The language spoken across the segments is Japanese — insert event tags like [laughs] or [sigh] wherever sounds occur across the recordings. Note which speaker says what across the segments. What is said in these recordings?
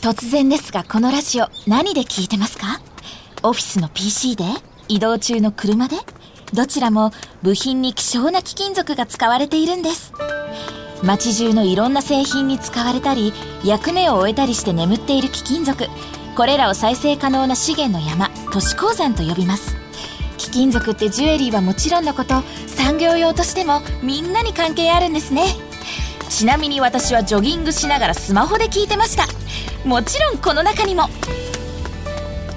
Speaker 1: 突然ですがこのラジオ何で聞いてますか？オフィスの PC で？移動中の車で？どちらも部品に希少な貴金属が使われているんです。街中のいろんな製品に使われたり役目を終えたりして眠っている貴金属。これらを再生可能な資源の山都市鉱山と呼びます。貴金属ってジュエリーはもちろんのこと産業用としてもみんなに関係あるんですね。ちなみに私はジョギングしながらスマホで聞いてました。もちろんこの中にも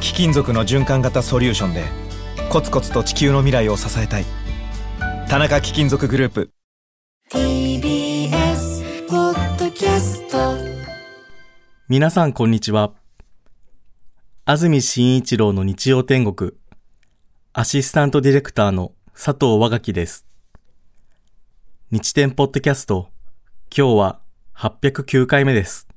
Speaker 2: 貴金属の循環型ソリューションでコツコツと地球の未来を支えたい田中貴金属グループ
Speaker 3: TBS ポッドキャスト
Speaker 4: 皆さんこんにちは。安住紳一郎の日曜天国、アシスタントディレクターの佐藤和垣です。日天ポッドキャスト、今日は809回目です。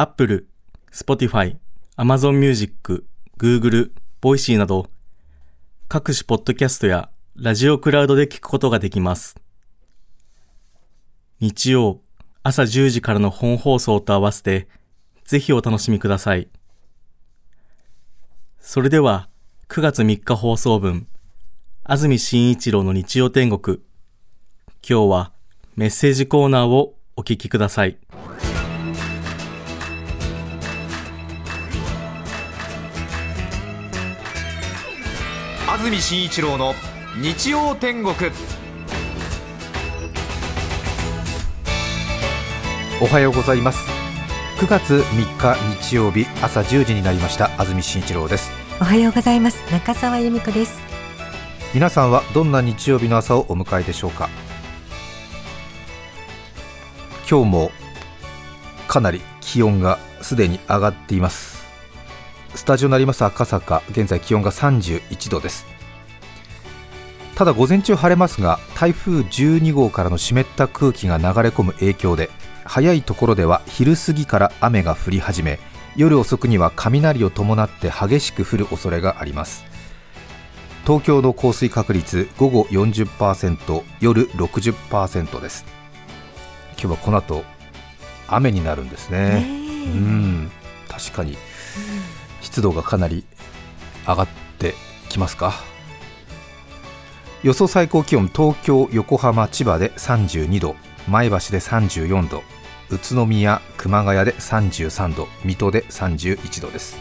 Speaker 4: Apple、Spotify、Amazon Music、Google、Voicy など、各種ポッドキャストやラジオクラウドで聞くことができます。日曜朝10時からの本放送と合わせて、ぜひお楽しみください。それでは、9月3日放送分、安住紳一郎の日曜天国。今日はメッセージコーナーをお聞きください。
Speaker 5: 安住紳一郎の日曜天国。
Speaker 6: おはようございます。9月3日日曜日朝1時になりました安住紳一郎です。
Speaker 7: おはようございます。中澤由美子です。
Speaker 6: 皆さんはどんな日曜日の朝をお迎えでしょうか？今日もかなり気温がすでに上がっています。スタジオになります赤坂現在気温が31度ですただ午前中晴れますが台風12号からの湿った空気が流れ込む影響で早いところでは昼過ぎから雨が降り始め夜遅くには雷を伴って激しく降る恐れがあります。東京の降水確率午後40%夜60%です。今日はこの後雨になるんですね。うん。確かに湿度がかなり上がってきますか？予想最高気温東京、横浜、千葉で32度前橋で34度宇都宮、熊谷で33度水戸で31度です。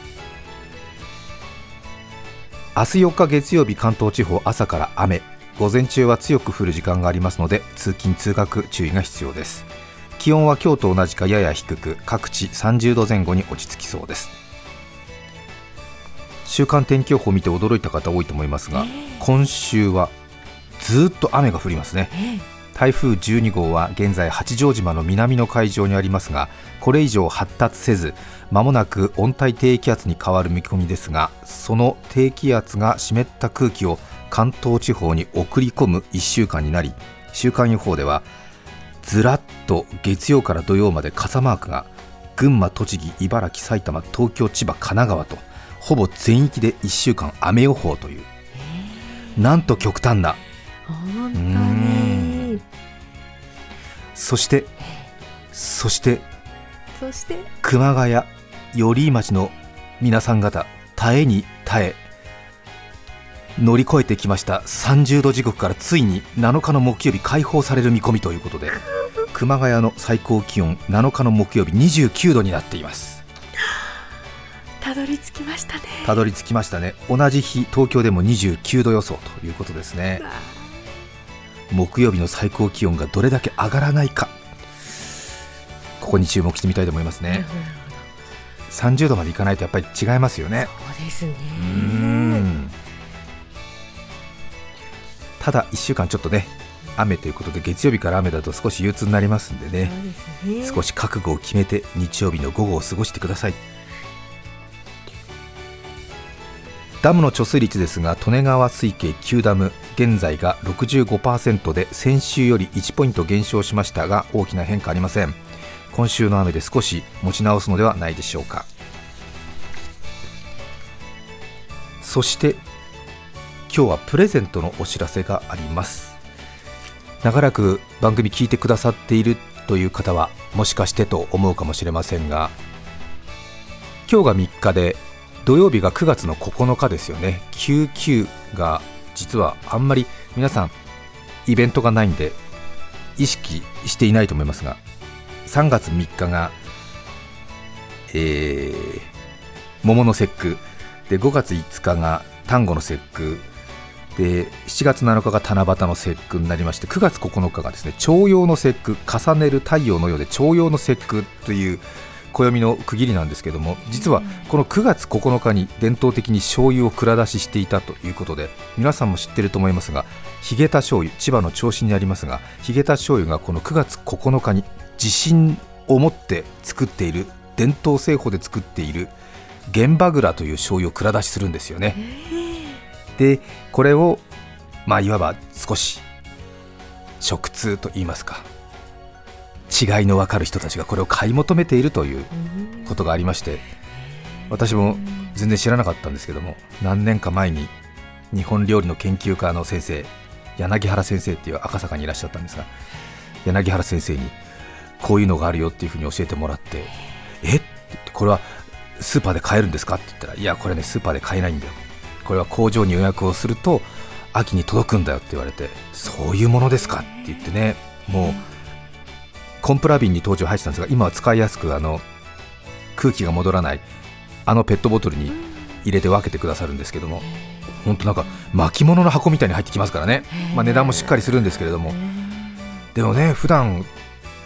Speaker 6: 明日4日月曜日関東地方朝から雨。午前中は強く降る時間がありますので通勤通学注意が必要です。気温は今日と同じかやや低く各地30度前後に落ち着きそうです。週間天気予報を見て驚いた方多いと思いますが、今週はずっと雨が降りますね、台風12号は現在八丈島の南の海上にありますがこれ以上発達せず間もなく温帯低気圧に変わる見込みですがその低気圧が湿った空気を関東地方に送り込む1週間になり週間予報ではずらっと月曜から土曜まで傘マークが群馬、栃木、茨城、埼玉、東京、千葉、神奈川とほぼ全域で1週間雨予報という、なんと極端な
Speaker 7: 本当に。
Speaker 6: そしてそして
Speaker 7: そして。
Speaker 6: 熊谷寄居町の皆さん方耐えに耐え乗り越えてきました30度時刻からついに7日の木曜日解放される見込みということで [laughs] 熊谷の最高気温7日の木曜日29度になっています。
Speaker 7: たどり着きましたね。
Speaker 6: たどり着きましたね。同じ日東京でも29度予想ということですね木曜日の最高気温がどれだけ上がらないか。ここに注目してみたいと思いますね。30度までいかないとやっぱり違いますよね。
Speaker 7: そうですね。
Speaker 6: うん。ただ1週間ちょっとね雨ということで月曜日から雨だと少し憂鬱になりますんでね。
Speaker 7: ね。
Speaker 6: 少し覚悟を決めて日曜日の午後を過ごしてくださいダムの貯水率ですが利根川水系9ダム現在が65%で先週より1ポイント減少しましたが大きな変化ありません。今週の雨で少し持ち直すのではないでしょうか。そして今日はプレゼントのお知らせがあります。長らく番組聞いてくださっているという方はもしかしてと思うかもしれませんが今日が3日で土曜日が9月の9日ですよね。99が実はあんまり皆さんイベントがないんで意識していないと思いますが3月3日がえー、桃の節句。で5月5日が端午の節句。で7月7日が七夕の節句になりまして9月9日がですね徴用の節句重ねる太陽のようで徴用の節句という暦の区切りなんですけども実はこの9月9日に伝統的に醤油を蔵出ししていたということで皆さんも知ってると思いますがヒゲタ醤油千葉の銚子にありますがヒゲタ醤油がこの9月9日に自信を持って作っている伝統製法で作っている玄羽蔵という醤油を蔵出しするんですよね。でこれをまあいわば少し食通と言いますか違いの分かる人たちがこれを買い求めているということがありまして私も全然知らなかったんですけども何年か前に日本料理の研究家の先生柳原先生っていう赤坂にいらっしゃったんですが柳原先生にこういうのがあるよっていうふうに教えてもらってえ？っこれはスーパーで買えるんですか？って言ったらいやこれねスーパーで買えないんだよ。これは工場に予約をすると秋に届くんだよって言われてそういうものですか？って言ってねもうコンプラ瓶に当時は入ってたんですが今は使いやすくあの空気が戻らないあのペットボトルに入れて分けてくださるんですけども本当なんか巻物の箱みたいに入ってきますからね、まあ、値段もしっかりするんですけれども。でもね普段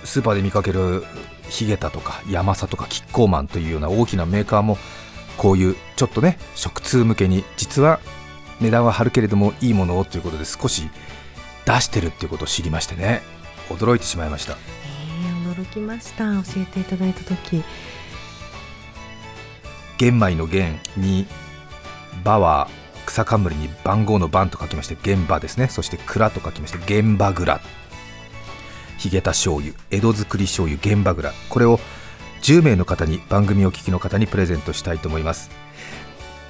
Speaker 6: スーパーで見かけるヒゲタとかヤマサとかキッコーマンというような大きなメーカーもこういうちょっとね食通向けに実は値段は張るけれどもいいものをということで少し出してるっていうことを知りましてね。驚いてしまいました。
Speaker 7: えー、驚きました。教えていただいた時。
Speaker 6: 玄米の玄に場は草冠に番号の番と書きまして玄場ですね。そして蔵と書きまして玄場蔵。ヒゲタ醤油江戸作り醤油玄場蔵。これを10名の方に番組お聞きの方にプレゼントしたいと思います。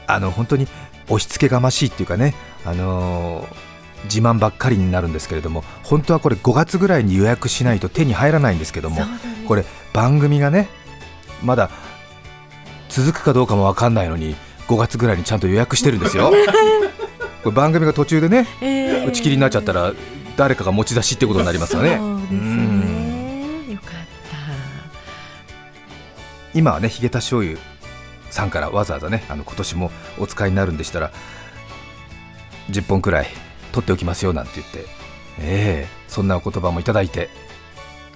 Speaker 6: あの本当に押し付けがましいっていうかね。あのー自慢ばっかりになるんですけれども本当はこれ5月ぐらいに予約しないと手に入らないんですけどもこれ番組がねまだ続くかどうかも分かんないのに5月ぐらいにちゃんと予約してるんですよ。これ番組が途中でね、
Speaker 7: えー。
Speaker 6: 打ち切りになっちゃったら誰かが持ち出しってことになりますよね。
Speaker 7: そうね。よかった。
Speaker 6: 今はねヒゲタ醤油さんからわざわざねあの今年もお使いになるんでしたら10本くらい取っておきますよなんて言って。ええそんなお言葉もいただいて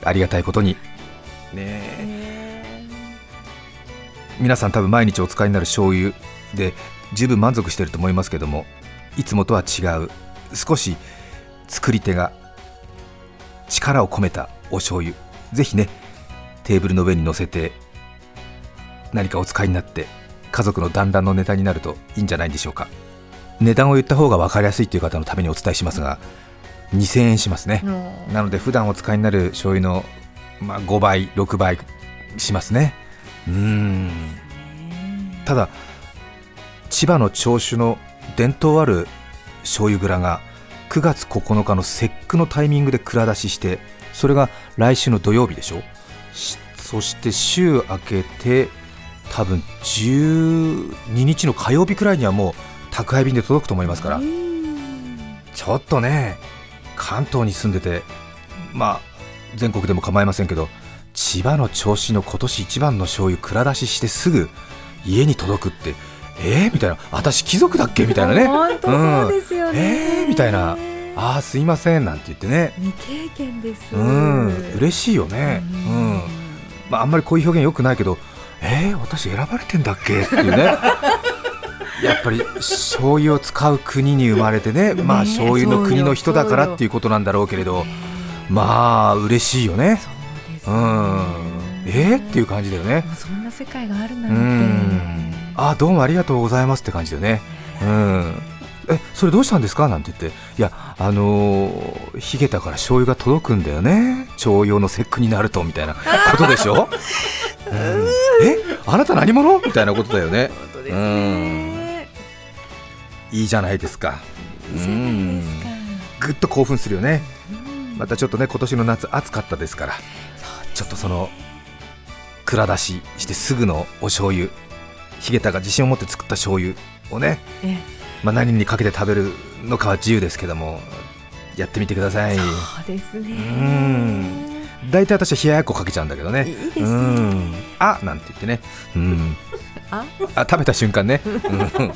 Speaker 6: ありがたいことに。ね皆さん多分毎日お使いになる醤油で十分満足してると思いますけどもいつもとは違う少し作り手が力を込めたお醤油。ぜひねテーブルの上に乗せて何かお使いになって家族の団らんのネタになるといいんじゃないでしょうか。値段を言った方が分かりやすいという方のためにお伝えしますが2000円しますね。なので普段お使いになる醤油の、まあ、5倍6倍しますね。うーん。ただ千葉の銚子の伝統ある醤油蔵が9月9日の節句のタイミングで蔵出ししてそれが来週の土曜日でしょ？しそして週明けて多分12日の火曜日くらいにはもう宅配便で届くと思いますから。ちょっとね関東に住んでてまあ全国でも構いませんけど千葉の銚子の今年一番の醤油蔵出ししてすぐ家に届くってえー、みたいな。私貴族だっけ？みたいなね。[laughs]
Speaker 7: 本当そうですよね、
Speaker 6: えー？みたいな。ああすいませんなんて言ってね。
Speaker 7: 未経験です。
Speaker 6: うん。嬉しいよね。
Speaker 7: う
Speaker 6: うん。ん、まあ、あんまりこういう表現よくないけどえー、私選ばれてんだっけ？っていうねやっぱり醤油を使う国に生まれてねまあ
Speaker 7: ね
Speaker 6: 醤油の国の人だからっていうことなんだろうけれどまあ嬉しいよね。
Speaker 7: そうですね。
Speaker 6: うん。えー、っていう感じだよね。
Speaker 7: そんな世界があるな
Speaker 6: うん。
Speaker 7: て
Speaker 6: あどうもありがとうございますって感じだよね。うん。えそれどうしたんですか？なんて言って。いやあのー、ヒゲタから醤油が届くんだよね。徴用の節句になるとみたいな [laughs] ことでしょ、うん。え？あなた何者？みたいなことだよね。
Speaker 7: 本当ですね
Speaker 6: いいじゃないですか。
Speaker 7: いいじゃないですか
Speaker 6: ぐっと興奮するよね。
Speaker 7: うん
Speaker 6: またちょっとね今年の夏暑かったですから。ちょっとその蔵出ししてすぐのお醤油ヒゲタが自信を持って作った醤油をね、
Speaker 7: ええ。
Speaker 6: まあ、何にかけて食べるのかは自由ですけどもやってみてください。
Speaker 7: そうですね。
Speaker 6: ん。大体私は冷ややっこかけちゃうんだけどね。
Speaker 7: いいですね。
Speaker 6: うん。あなんて言ってね。うん。[laughs]
Speaker 7: あ？
Speaker 6: あ食べた瞬間ね、うん、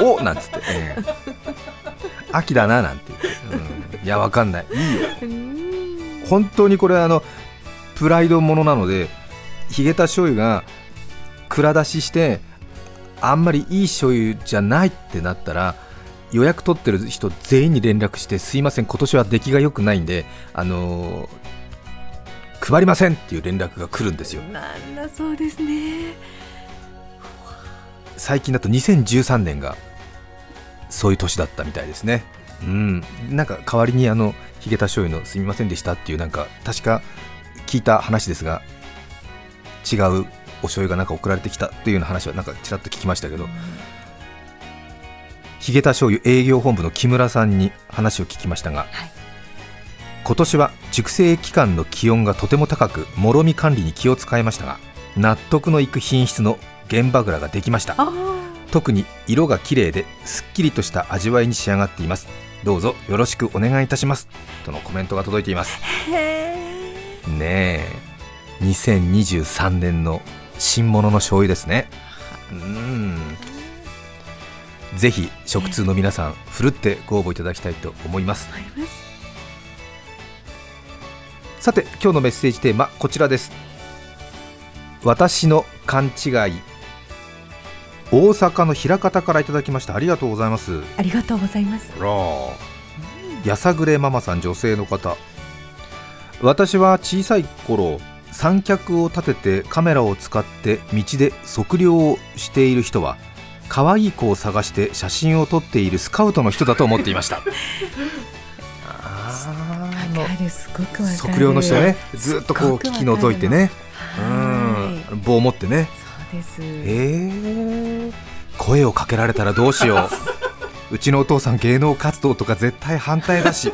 Speaker 6: [laughs] おなんつって、ええ秋だななんて。言って、うん、いやわかんない。いいよ。
Speaker 7: うん。
Speaker 6: 本当にこれあのプライドものなのでヒゲタ醤油が蔵出ししてあんまりいい醤油じゃないってなったら予約取ってる人全員に連絡してすいません今年は出来が良くないんであのー配りませんっていう連絡が来るんですよ。
Speaker 7: なんだそうですね。
Speaker 6: 最近だと2013年がそういう年だったみたいですね。うん。なんか代わりにあのヒゲタ醤油のすみませんでしたっていうなんか確か聞いた話ですが違うお醤油がなんか送られてきたっていうような話はなんかちらっと聞きましたけどヒゲタ醤油営業本部の木村さんに話を聞きましたが、今年は熟成期間の気温がとても高くもろみ管理に気を使いましたが納得のいく品質の原バグラができました。
Speaker 7: あ
Speaker 6: 特に色が綺麗ですっきりとした味わいに仕上がっています。どうぞよろしくお願いいたします。とのコメントが届いています。ねえ。2023年の新物の醤油ですね。うん。ぜひ食通の皆さんふるってご応募いただきたいと思います。さて今日のメッセージテーマこちらです。私の勘違い大阪の枚方からいただきました。ありがとうございます。
Speaker 7: ありがとうございます。
Speaker 6: ら。やさぐれママさん女性の方。私は小さい頃三脚を立ててカメラを使って道で測量をしている人は可愛い子を探して写真を撮っているスカウトの人だと思っていました。[laughs] あー。
Speaker 7: わかる。すごく
Speaker 6: 測量の人ね。ずっとこう聞き覗いてね。
Speaker 7: はい。
Speaker 6: うん。棒を持ってね。
Speaker 7: そうです。
Speaker 6: えー、声をかけられたらどうしよう。[laughs] うちのお父さん芸能活動とか絶対反対だし。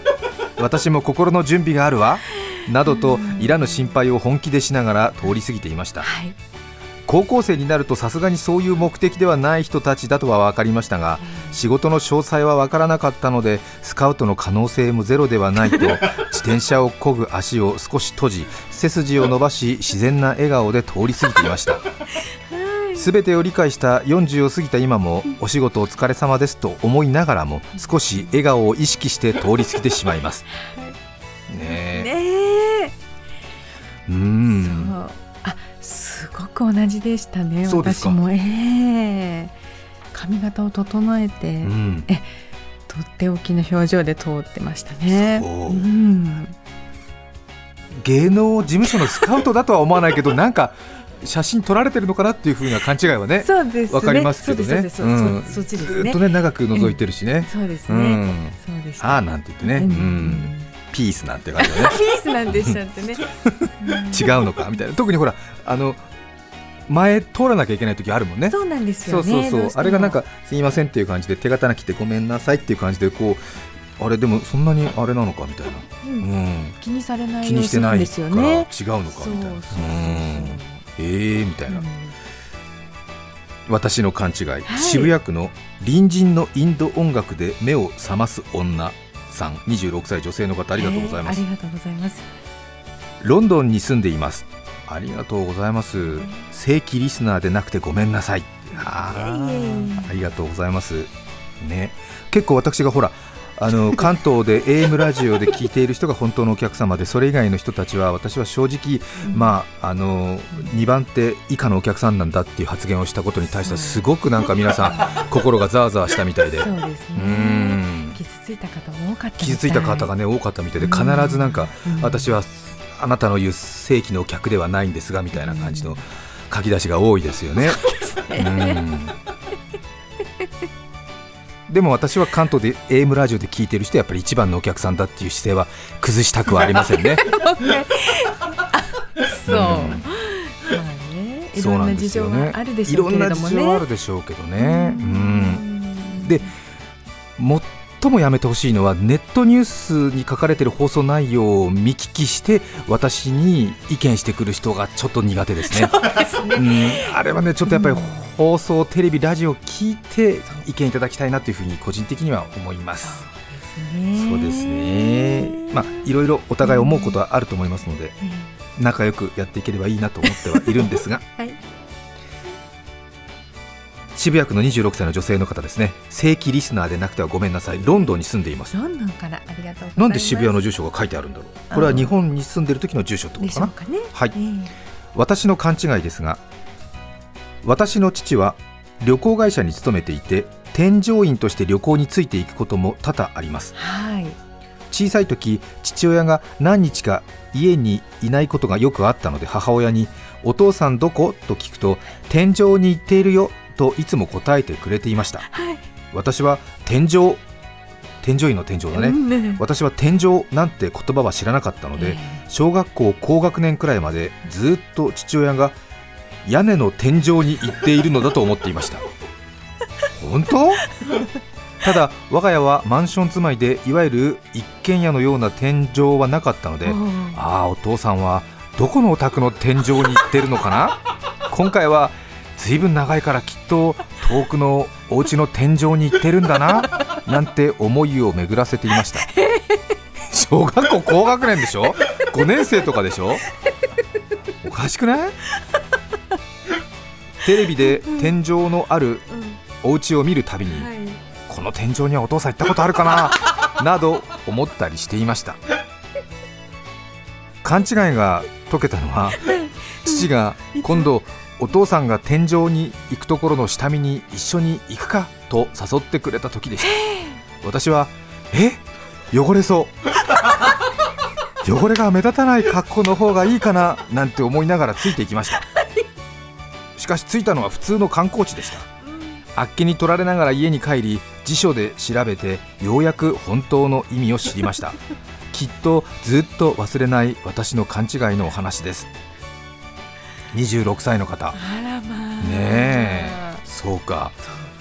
Speaker 6: 私も心の準備があるわ。などといらぬ心配を本気でしながら通り過ぎていました。
Speaker 7: はい。
Speaker 6: 高校生になるとさすがにそういう目的ではない人たちだとは分かりましたが仕事の詳細は分からなかったのでスカウトの可能性もゼロではないと [laughs] 自転車を漕ぐ足を少し閉じ背筋を伸ばし自然な笑顔で通り過ぎていました [laughs] すべてを理解した40を過ぎた今もお仕事お疲れ様ですと思いながらも少し笑顔を意識して通り過ぎてしまいます。[laughs] ねえ。
Speaker 7: ねえ。
Speaker 6: う
Speaker 7: そ
Speaker 6: ん
Speaker 7: う。あすごく同じでしたね
Speaker 6: そうですか。
Speaker 7: 私も。ええ。髪型を整えて、
Speaker 6: うん。
Speaker 7: とっておきの表情で通ってましたね。
Speaker 6: そう。
Speaker 7: うん。
Speaker 6: 芸能事務所のスカウトだとは思わないけどなんか写真撮られてるのかなっていう風な勘違いはね
Speaker 7: そうですね。
Speaker 6: わかりますけどね。ずっとね長く覗いてるしね、
Speaker 7: そうですね、
Speaker 6: うん。
Speaker 7: そうでした。
Speaker 6: ああなんて言ってね、
Speaker 7: う
Speaker 6: うん。ん、ピースなんて感じだね。[laughs]
Speaker 7: ピースなんでしたってね。[laughs]
Speaker 6: 違うのかみたいな。特にほらあの前通らなきゃいけない時あるもんね。
Speaker 7: そうなんです
Speaker 6: そう
Speaker 7: よね。
Speaker 6: そうそう
Speaker 7: どしても。
Speaker 6: あれがなんかすいませんっていう感じで手刀切ってごめんなさいっていう感じでこうあれでもそんなにあれなのかみたいな、
Speaker 7: う
Speaker 6: うん。ん、
Speaker 7: 気にされない
Speaker 6: 気にしてないから違うのかみたいなえーみたいな、
Speaker 7: うん。
Speaker 6: 私の勘違い、渋谷区の隣人のインド音楽で目を覚ます女さん。26歳女性の方ありがとうございます、
Speaker 7: えーありがとうございます。
Speaker 6: ロンドンに住んでいます。ありがとうございます。正規リスナーでなくてごめんなさい。あありがとうございますね結構私がほらあの関東で AM ラジオで聞いている人が本当のお客様でそれ以外の人たちは私は正直、まああの2番手以下のお客さんなんだっていう発言をしたことに対してはすごくなんか皆さん [laughs] 心がざわざわしたみたいで。
Speaker 7: そうです
Speaker 6: う
Speaker 7: ね
Speaker 6: ん。
Speaker 7: 傷ついた方も多かった
Speaker 6: 傷つい。た方がね多かったみたいで必ずなんか
Speaker 7: うん。
Speaker 6: 私はあなたの言う正規の客ではないんですがみたいな感じの書き出しが多いですよね。うんでも私は関東で AM ラジオで聞いてる人はやっぱり一番のお客さんだっていう姿勢は崩したくはありませんね。[laughs]
Speaker 7: そう、
Speaker 6: うん。
Speaker 7: まあねいろんな事情があるでしょうけれどもね。
Speaker 6: いろんな事情あるでしょうけどね。うん、でも最もやめてほしいのはネットニュースに書かれている放送内容を見聞きして私に意見してくる人がちょっと苦手ですね。[laughs] うん、あれはねちょっとやっぱり放送、テレビ、ラジオを聞いて意見いただきたいなというふうに個人的には思います。そうですね。まあいろいろお互い思うことはあると思いますので、仲良くやっていければいいなと思ってはいるんですが、[laughs]
Speaker 7: はい
Speaker 6: 渋谷区の26歳の女性の方ですね正規リスナーでなくてはごめんなさいロンドンに住んでいます
Speaker 7: ロンドンからありがとうございます。
Speaker 6: なんで渋谷の住所が書いてあるんだろうこれは日本に住んでる時の住所ってことかな
Speaker 7: ね。
Speaker 6: はい
Speaker 7: ええ
Speaker 6: 私の勘違いですが私の父は旅行会社に勤めていて添乗員として旅行についていくことも多々あります
Speaker 7: はい。
Speaker 6: 小さい時父親が何日か家にいないことがよくあったので母親に「お父さんどこ?」と聞くと「天井に行っているよ」といつも答えてくれていました。
Speaker 7: はい。
Speaker 6: 私は天井添乗員の天井だね、
Speaker 7: うん。ね
Speaker 6: 私は天井なんて言葉は知らなかったので、
Speaker 7: え
Speaker 6: 小学校高学年くらいまでずっと父親が屋根の天井に行っているのだと思っていました。[laughs] 本当？ただ我が家はマンション住まいでいわゆる一軒家のような天井はなかったので
Speaker 7: お
Speaker 6: ああお父さんはどこのお宅の天井に行ってるのかな？[laughs] 今回はずいぶん長いからきっと遠くのお家の天井に行ってるんだな [laughs] なんて思いを巡らせていました。[laughs] 小学校高学年でしょ？5年生とかでしょ？おかしくない？テレビで天井のある
Speaker 7: うん
Speaker 6: お家を見るたびに、
Speaker 7: はい。
Speaker 6: この天井にはお父さん行ったことあるかな？など思ったりしていました。勘違いが解けたのは [laughs] 父が今度お父さんが天井に行くところの下見に一緒に行くか？と誘ってくれた時でした。私はえ？汚れそう。[laughs] 汚れが目立たない格好の方がいいかな？なんて思いながらついていきました。しかし着いたのは普通の観光地でした。あっけに取られながら家に帰り辞書で調べてようやく本当の意味を知りました。きっとずっと忘れない私の勘違いのお話です26歳の方。
Speaker 7: あらまあ。
Speaker 6: ねえ。そうか。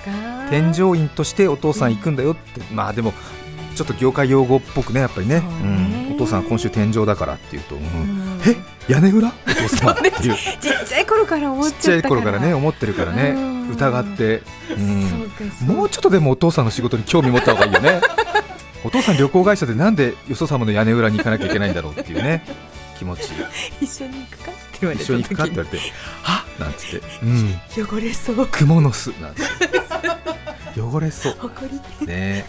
Speaker 7: か。
Speaker 6: 添乗員としてお父さん行くんだよって。まあでもちょっと業界用語っぽくねやっぱりね。
Speaker 7: ね。
Speaker 6: うん、お父さん今週天井だからっていうと、うん。
Speaker 7: うん。
Speaker 6: え？屋根裏？お父さん。っていう。
Speaker 7: ちっちゃい頃から思っ
Speaker 6: ちゃい。頃からね思ってるからね。
Speaker 7: うん。
Speaker 6: 疑って、うん。もうちょっとでもお父さんの仕事に興味持った方がいいよね。お父さん旅行会社でなんでよそ様の屋根裏に行かなきゃいけないんだろうっていうね。気持ち
Speaker 7: 一緒に行くか言われた
Speaker 6: 一緒に行くか？って言われてはっなんつって、うん、
Speaker 7: 汚れそう。
Speaker 6: 蜘蛛の巣。なんつって。汚れそう。ね。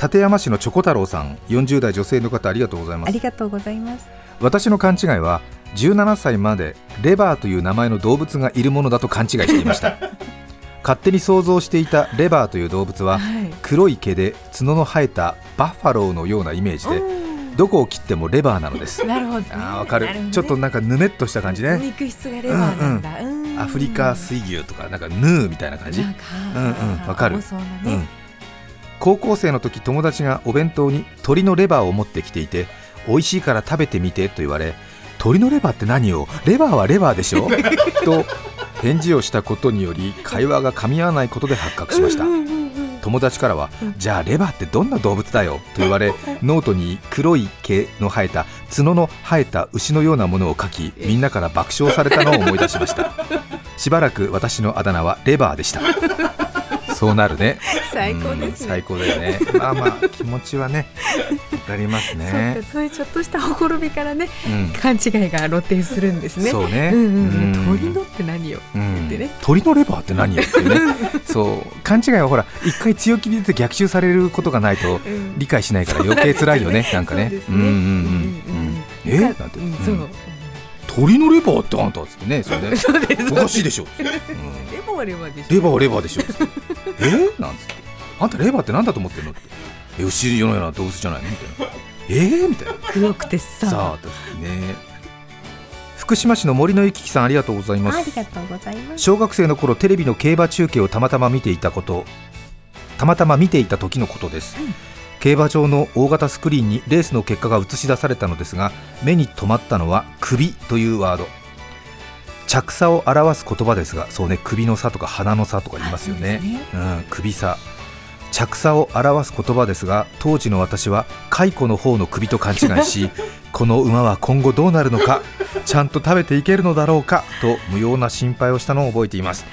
Speaker 6: 立山市のチョコ太郎さん40代女性の方ありがとうございます。
Speaker 7: ありがとうございます。
Speaker 6: 私の勘違いは17歳までレバーという名前の動物がいるものだと勘違いしていました。[laughs] 勝手に想像していたレバーという動物は
Speaker 7: はい。
Speaker 6: 黒い毛で角の生えたバッファローのようなイメージでどこを切ってもレバーなのです。
Speaker 7: なるほどね。
Speaker 6: あーわかる。
Speaker 7: ね。
Speaker 6: ちょっとなんかぬめっとした感じね。
Speaker 7: 肉質がレバーなんだ。うん
Speaker 6: アフリカ水牛とかなんかヌーみたいな感じ。うんうんわかる。
Speaker 7: ね。
Speaker 6: うん。高校生の時友達がお弁当に鶏のレバーを持ってきていて美味しいから食べてみてと言われ鶏のレバーって何よ？レバーはレバーでしょ？[laughs] と返事をしたことにより会話が噛み合わないことで発覚しました。
Speaker 7: うんうんうんうん
Speaker 6: 友達からは「じゃあレバーってどんな動物だよ」と言われ [laughs] ノートに黒い毛の生えた角の生えた牛のようなものを書きみんなから爆笑されたのを思い出しました。[laughs] しばらく私のあだ名はレバーでしたそうなるね。[laughs]
Speaker 7: 最高ですね。
Speaker 6: うん最高だよね。まあまあ気持ちはねわかりますね。
Speaker 7: か、そういうちょっとしたほころびからね、
Speaker 6: うん。
Speaker 7: 勘違いが露呈するんですね。
Speaker 6: そうね。
Speaker 7: 鳥のって何よ。
Speaker 6: うん
Speaker 7: ってね。
Speaker 6: 鳥のレバーって何よってね。そう。勘違いはほら一回強気に出て逆襲されることがないと
Speaker 7: うん。
Speaker 6: 理解しないから余計辛いよねなんかね。
Speaker 7: そう
Speaker 6: んうんうん。え？なんて、
Speaker 7: うん。そう。
Speaker 6: うん。鳥のレバーってあんたっつってねそれね
Speaker 7: そうです。
Speaker 6: おかしいでしょ、う [laughs] ん
Speaker 7: レバーはレバーでしょ。
Speaker 6: レバーはレバーでしょ。え？なんつって。あんたレバーって何だと思ってんのって。え牛のような動物じゃないのみたいな。え？ー、みたいな。
Speaker 7: 黒くてさ。
Speaker 6: さあとね。福島市の森のゆききさんありがとうございます。
Speaker 7: ありがとうございます。
Speaker 6: 小学生の頃テレビの競馬中継をたまたま見ていたことたまたま見ていた時のことです、競馬場の大型スクリーンにレースの結果が映し出されたのですが目に留まったのは首というワード。着差を表す言葉ですがそうね首の差とか鼻の差とか言いますよね。
Speaker 7: ね。
Speaker 6: うん、首差。着差を表す言葉ですが当時の私は蚕の方の首と勘違いし [laughs] この馬は今後どうなるのかちゃんと食べていけるのだろうかと無用な心配をしたのを覚えています。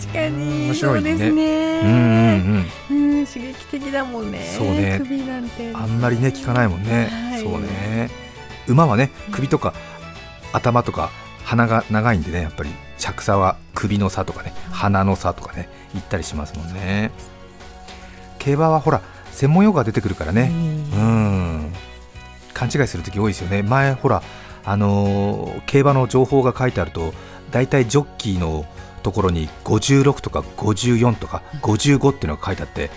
Speaker 7: 確かに
Speaker 6: 面白いね。
Speaker 7: ね。
Speaker 6: うんうん。うん
Speaker 7: うん刺激的だもんね
Speaker 6: そうね。
Speaker 7: 首なんて。
Speaker 6: あんまりね聞かないもんね、
Speaker 7: はい。
Speaker 6: そうね。馬はね首とか頭とか鼻が長いんでねやっぱり。着差は首の差とかね鼻の差とかね言ったりしますもんね。競馬はほら専門用語が出てくるからね。うん。勘違いするとき多いですよね。前ほらあのー競馬の情報が書いてあると大体ジョッキーのところに56とか54とか55っていうのが書いてあって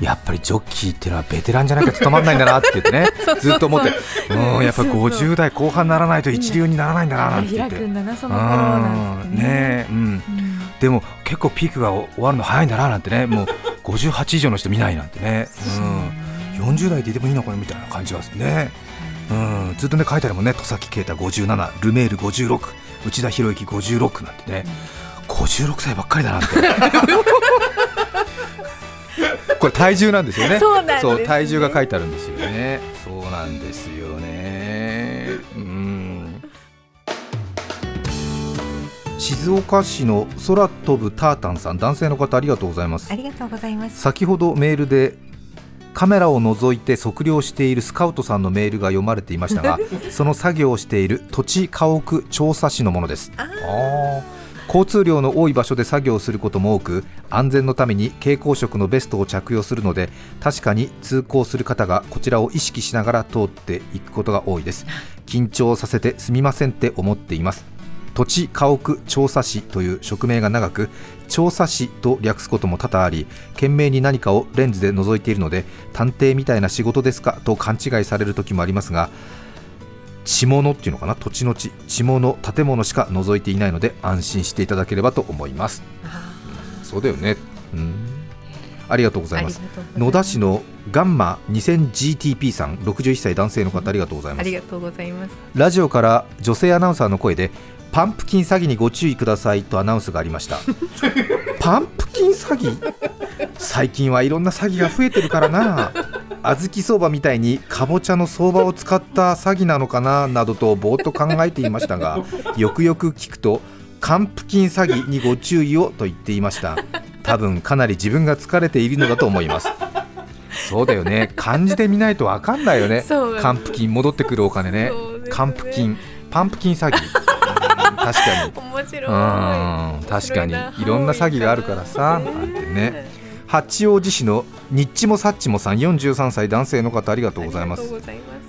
Speaker 6: やっぱりジョッキーっていうのはベテランじゃないかと止まんないんだなって言ってね [laughs] ずっと思ってうん。やっぱり50代後半にならないと一流にならないんだななんて言って。うん
Speaker 7: ね。
Speaker 6: うん。
Speaker 7: うん。
Speaker 6: でも結構ピークが終わるの早いんだななんてね。もう58以上の人見ないなんてね、うん、40代でいてもいいのかなみたいな感じがするね、うん、ずっとね書いてあるもんね。戸崎啓太57ルメール56内田博之56なんてね、56歳ばっかりだなって。[laughs] これ体重なんですよね。
Speaker 7: そうなんですね。
Speaker 6: 体重が書いてあるんですよね。そうなんですよね。うん。静岡市の空飛ぶタータンさん男性の方ありがとうございます。
Speaker 7: ありがとうございます。
Speaker 6: 先ほどメールでカメラを覗いて測量しているスカウトさんのメールが読まれていましたが [laughs] その作業をしている土地家屋調査士のものです。あー交通量の多い場所で作業することも多く安全のために蛍光色のベストを着用するので確かに通行する方がこちらを意識しながら通っていくことが多いです。緊張させてすみませんって思っています。土地家屋調査士という職名が長く調査士と略すことも多々あり懸命に何かをレンズで覗いているので探偵みたいな仕事ですかと勘違いされる時もありますが地物っていうのかな？土地の地。地物建物しか覗いていないので安心していただければと思います。そうだよね。うん。ありがとうございます。野田市のガンマ 2000GTP さん61歳男性の方ありがとうございます。
Speaker 7: ありがとうございます。
Speaker 6: ラジオから女性アナウンサーの声でパンプキン詐欺にご注意くださいとアナウンスがありました。[laughs] パンプキン詐欺？最近はいろんな詐欺が増えてるからな小豆相場みたいにかぼちゃの相場を使った詐欺なのかななどとぼーっと考えていましたが [laughs] よくよく聞くとカンプキン詐欺にご注意をと言っていました。多分かなり自分が疲れているのだと思います。そうだよね。漢字で見ないと分かんないよね。
Speaker 7: そう。なんです
Speaker 6: カンプキン戻ってくるお金ね。
Speaker 7: そうですね。
Speaker 6: カンプキンパンプキン詐欺。うん確かに。
Speaker 7: 面白い。
Speaker 6: うん。確かに。いろんな詐欺があるからさ。なんてね八王子市のニッチもサッチもさん43歳男性の方ありがとうございます。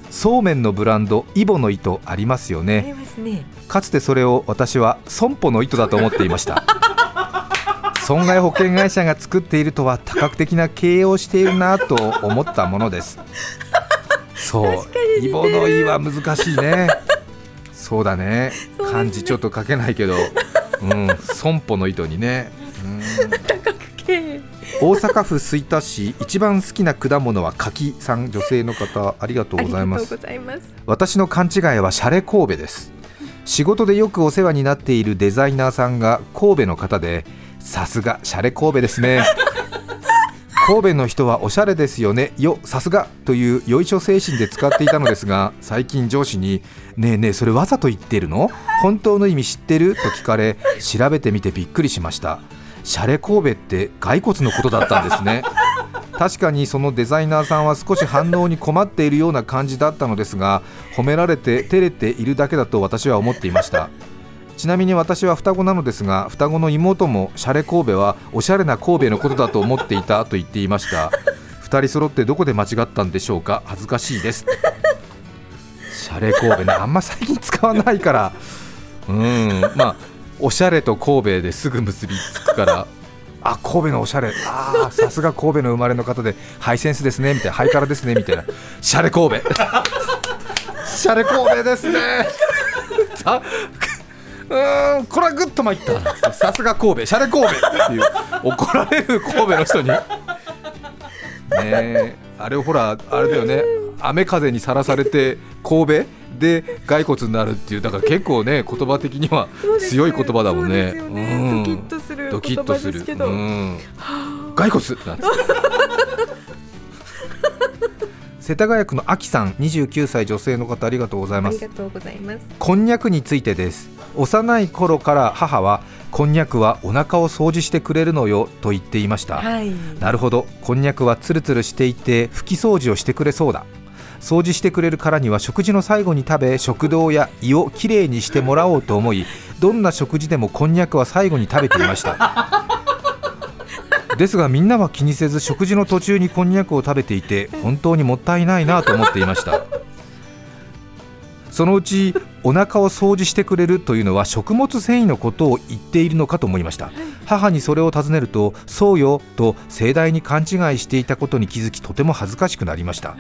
Speaker 6: そうめんのブランドイボの糸ありますよね。
Speaker 7: ね。
Speaker 6: かつてそれを私は損保の糸だと思っていました。[laughs] 損害保険会社が作っているとは多角的な経営をしているなと思ったものです。そう。イボのイは難しいね。[laughs] そうだね。漢字ちょっと書けないけど、うん、損保の糸にね、うん大阪府吹田市一番好きな果物は柿さん女性の方ありがとうございます。私の勘違いはシャレ神戸です。仕事でよくお世話になっているデザイナーさんが神戸の方でさすがシャレ神戸ですね。[laughs] 神戸の人はおしゃれですよね。よさすがというよいしょ精神で使っていたのですが最近上司にねえねえそれわざと言ってるの？本当の意味知ってる？と聞かれ調べてみてびっくりしましたシャレ神戸って骸骨のことだったんですね。[laughs] 確かにそのデザイナーさんは少し反応に困っているような感じだったのですが褒められて照れているだけだと私は思っていました。ちなみに私は双子なのですが双子の妹もシャレ神戸はおしゃれな神戸のことだと思っていたと言っていました。2人揃ってどこで間違ったんでしょうか？恥ずかしいです。シャレ神戸ねあんま最近使わないから。うんまあおしゃれと神戸ですぐ結びつくから。[laughs] あ神戸のおしゃれ。あーさすが神戸の生まれの方でハイセンスですねみたいな。ハイカラですねみたいな。シャレ神戸。[laughs] シャレ神戸ですね。さうーんこれはグッと参った。さすが神戸。シャレ神戸。っていう怒られる神戸の人に。ねえあれほらあれだよね。雨風にさらされて神戸で骸骨になるっていうだから結構ね [laughs] 言葉的には強い言葉だもんね。
Speaker 7: ね。
Speaker 6: うん。
Speaker 7: ドキッとする
Speaker 6: 骸骨なんて [laughs] 世田谷区のあきさん29歳女性の方ありがとうございます。
Speaker 7: ありがとうございます。
Speaker 6: こんにゃくについてです。幼い頃から母はこんにゃくはお腹を掃除してくれるのよと言っていました、
Speaker 7: はい。
Speaker 6: なるほど。こんにゃくはツルツルしていて拭き掃除をしてくれそうだ掃除してくれるからには食事の最後に食べ食道や胃をきれいにしてもらおうと思いどんな食事でもこんにゃくは最後に食べていました。[laughs] ですがみんなは気にせず食事の途中にこんにゃくを食べていて本当にもったいないなと思っていました。そのうちお腹を掃除してくれるというのは食物繊維のことを言っているのかと思いました。母にそれを尋ねるとそうよと盛大に勘違いしていたことに気づきとても恥ずかしくなりました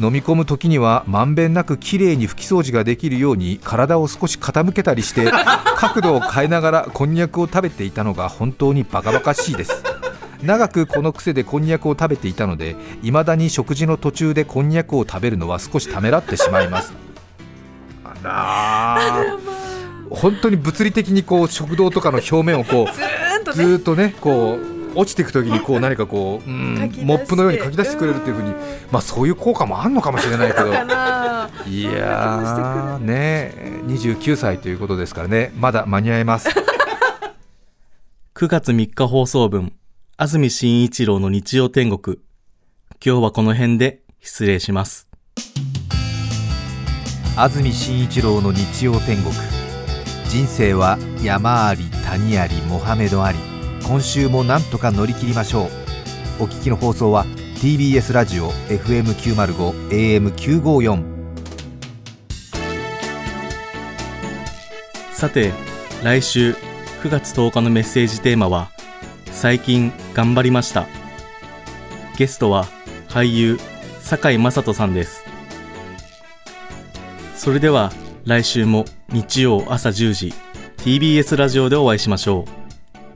Speaker 6: 飲み込む時にはまんべんなくきれいに拭き掃除ができるように体を少し傾けたりして [laughs] 角度を変えながらこんにゃくを食べていたのが本当にバカバカしいです。長くこの癖でこんにゃくを食べていたので未だに食事の途中でこんにゃくを食べるのは少しためらってしまいます。あらー。本当に物理的にこう食道とかの表面をこう [laughs]
Speaker 7: ず
Speaker 6: っとねこう落ちていくときにこう何かこう、うんモップのようにかき出してくれるっていうふうにまあそういう効果もあるのかもしれないけど。[laughs] いやーね29歳ということですからね。まだ間に合います。[laughs]
Speaker 4: 9月3日放送分、安住紳一郎の日曜天国。今日はこの辺で失礼します。
Speaker 6: 安住紳一郎の日曜天国。人生は山あり谷ありモハメドあり今週もなんとか乗り切りましょうお聞きの放送は TBS ラジオ FM905 AM954
Speaker 4: さて、来週9月10日のメッセージテーマは、最近頑張りました。ゲストは俳優、堺雅人さんです。それでは来週も日曜朝10時、TBS ラジオでお会いしましょう。